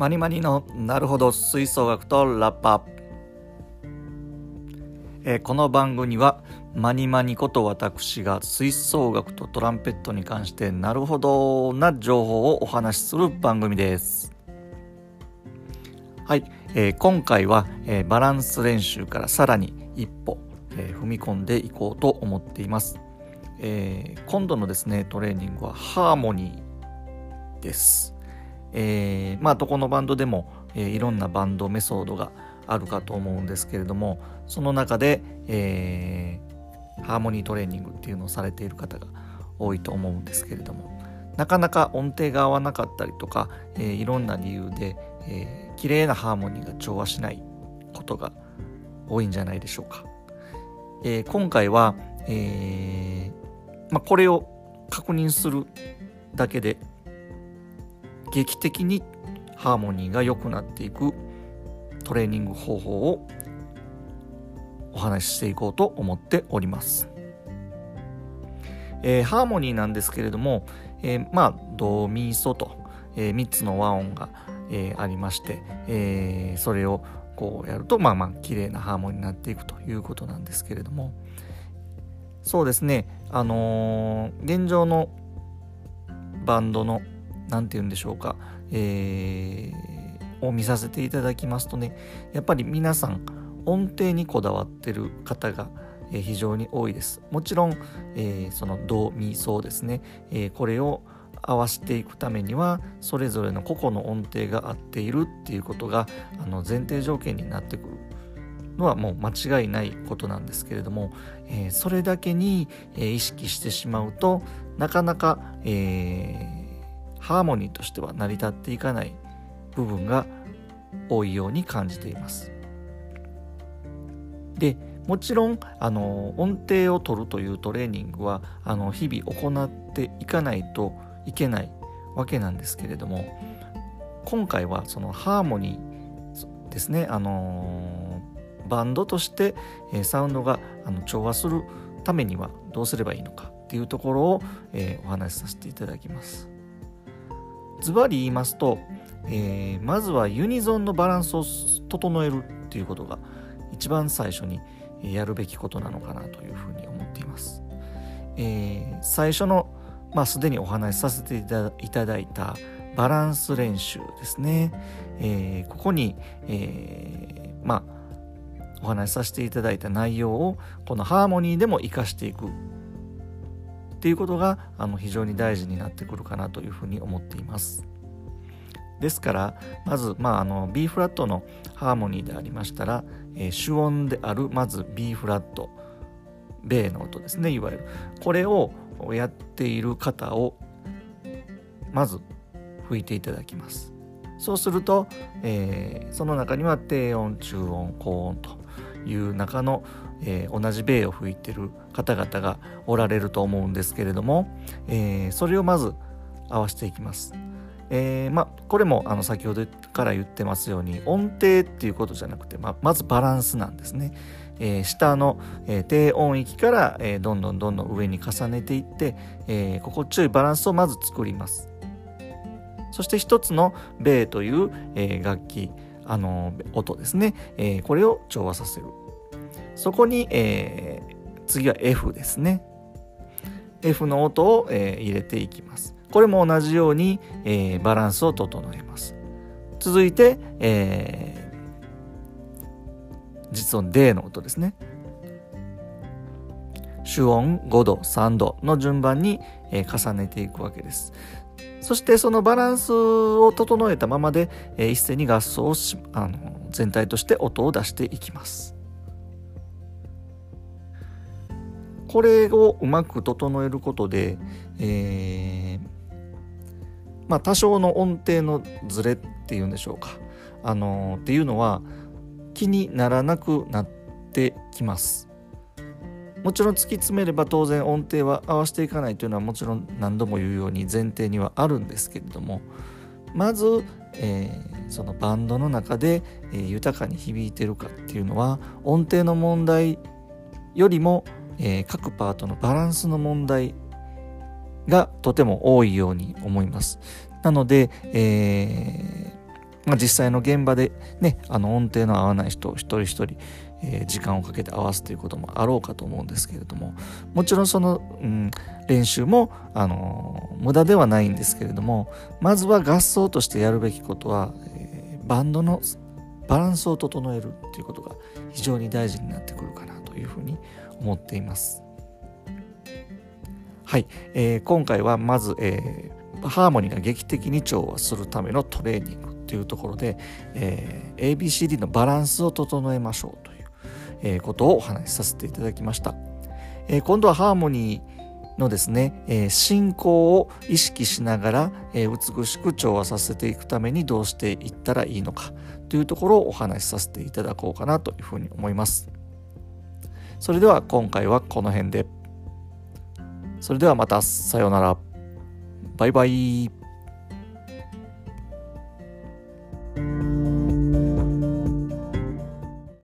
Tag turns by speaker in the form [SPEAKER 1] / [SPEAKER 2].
[SPEAKER 1] マニマニのなるほど吹奏楽とラッパ。えー、この番組はマニマニこと私が吹奏楽とトランペットに関してなるほどな情報をお話しする番組です。はい、えー、今回は、えー、バランス練習からさらに一歩、え踏み込んでいこうと思っています、え今度のですねトレーニングはハーモニーです。えー、まあどこのバンドでも、えー、いろんなバンドメソードがあるかと思うんですけれどもその中で、えー、ハーモニートレーニングっていうのをされている方が多いと思うんですけれどもなかなか音程が合わなかったりとか、えー、いろんな理由で、えー、綺麗なハーモニーが調和しないことが多いんじゃないでしょうか。えー、今回は、えーまあ、これを確認するだけで劇的にハーモニーが良くなっていくトレーニング方法をお話ししていこうと思っております。えー、ハーモニーなんですけれども、えー、まあドミソと、えー、3つの和音が、えー、ありまして、えー、それをこうやるとまあまあ綺麗なハーモニーになっていくということなんですけれどもそうですねあの、現状のバンドの何て言うんでしょうか、えー、を見させていただきますとねやっぱり皆さん音程にこだわってる方が非常に多いです。もちろん、えー、そのドミソですね、えー、これを合わせていくためにはそれぞれの個々の音程が合っているっていうことがあの前提条件になってくるのはもう間違いないことなんですけれども、えー、それだけに、えー、意識してしまうとなかなか、えーハーモニーとしては成り立っていかない部分が多いように感じています。でもちろんあの音程を取るというトレーニングはあの日々行っていかないといけないわけなんですけれども今回はそのハーモニーですねあのバンドとして、サウンドがあの調和するためにはどうすればいいのかっていうところを、え、お話しさせていただきます。ズバリ言いますと、えー、まずはユニゾンのバランスを整えるっていうことが一番最初にやるべきことなのかなというふうに思っています。えー、最初の、まあ、すでにお話しさせていただいたバランス練習ですね。えー、ここに、えー、まあお話しさせていただいた内容をこのハーモニーでも活かしていくっていうことがあの非常に大事になってくるかなというふうに思っています。ですからまず、まあ、あの B フラットのハーモニーでありましたら、えー、主音であるまず B フラット米の音ですねいわゆるこれをやっている方をまず吹いていただきますそうすると、えー、その中には低音中音高音という中のえー、同じ米を吹いてる方々がおられると思うんですけれども、えー、それをまず合わせていきます。えー、まこれもあの先ほどから言ってますように音程っていうことじゃなくて、ままずバランスなんですね。えー、下の、えー、低音域から、えー、どんどんどんどん上に重ねていって、えー、心地よいバランスをまず作ります。そして一つの米という、えー、楽器、あの音ですね、えー、これを調和させる。そこに、えー、次は F ですね。F の音を、えー、入れていきます。これも同じように、え、バランスを整えます。続いて、え、実音 D の音ですね。主音5度、3度の順番に、え、重ねていくわけです。そしてそのバランスを整えたままで、え、一斉に合奏をしあの全体として音を出していきます。これをうまく整えることで、えー、まあ多少の音程のズレっていうんでしょうかあのー、っていうのは気にならなくなってきますもちろん突き詰めれば当然音程は合わせていかないというのはもちろん何度も言うように前提にはあるんですけれどもまず、えー、そのバンドの中で、えー、豊かに響いてるかっていうのは音程の問題よりもえー、各パートのバランスの問題がとても多いように思います。なので、えー、まあ、実際の現場でねあの音程の合わない人一人一人、えー、時間をかけて合わすということもあろうかと思うんですけれどももちろんその、うん、練習も、あのー、無駄ではないんですけれどもまずは合奏としてやるべきことは、えー、バンドのバランスを整えるっていうことが非常に大事になってくるかなというふうに思っています。はい、えー、今回はまず、えー、ハーモニーが劇的に調和するためのトレーニングというところで、えー、ABCD のバランスを整えましょうという、えー、ことをお話しさせていただきました。えー、今度はハーモニーのですね、えー、進行を意識しながら、え、美しく調和させていくためにどうしていったらいいのかというところをお話しさせていただこうかなというふうに思います。それでは今回はこの辺で。それではまたさようなら。バイバイ。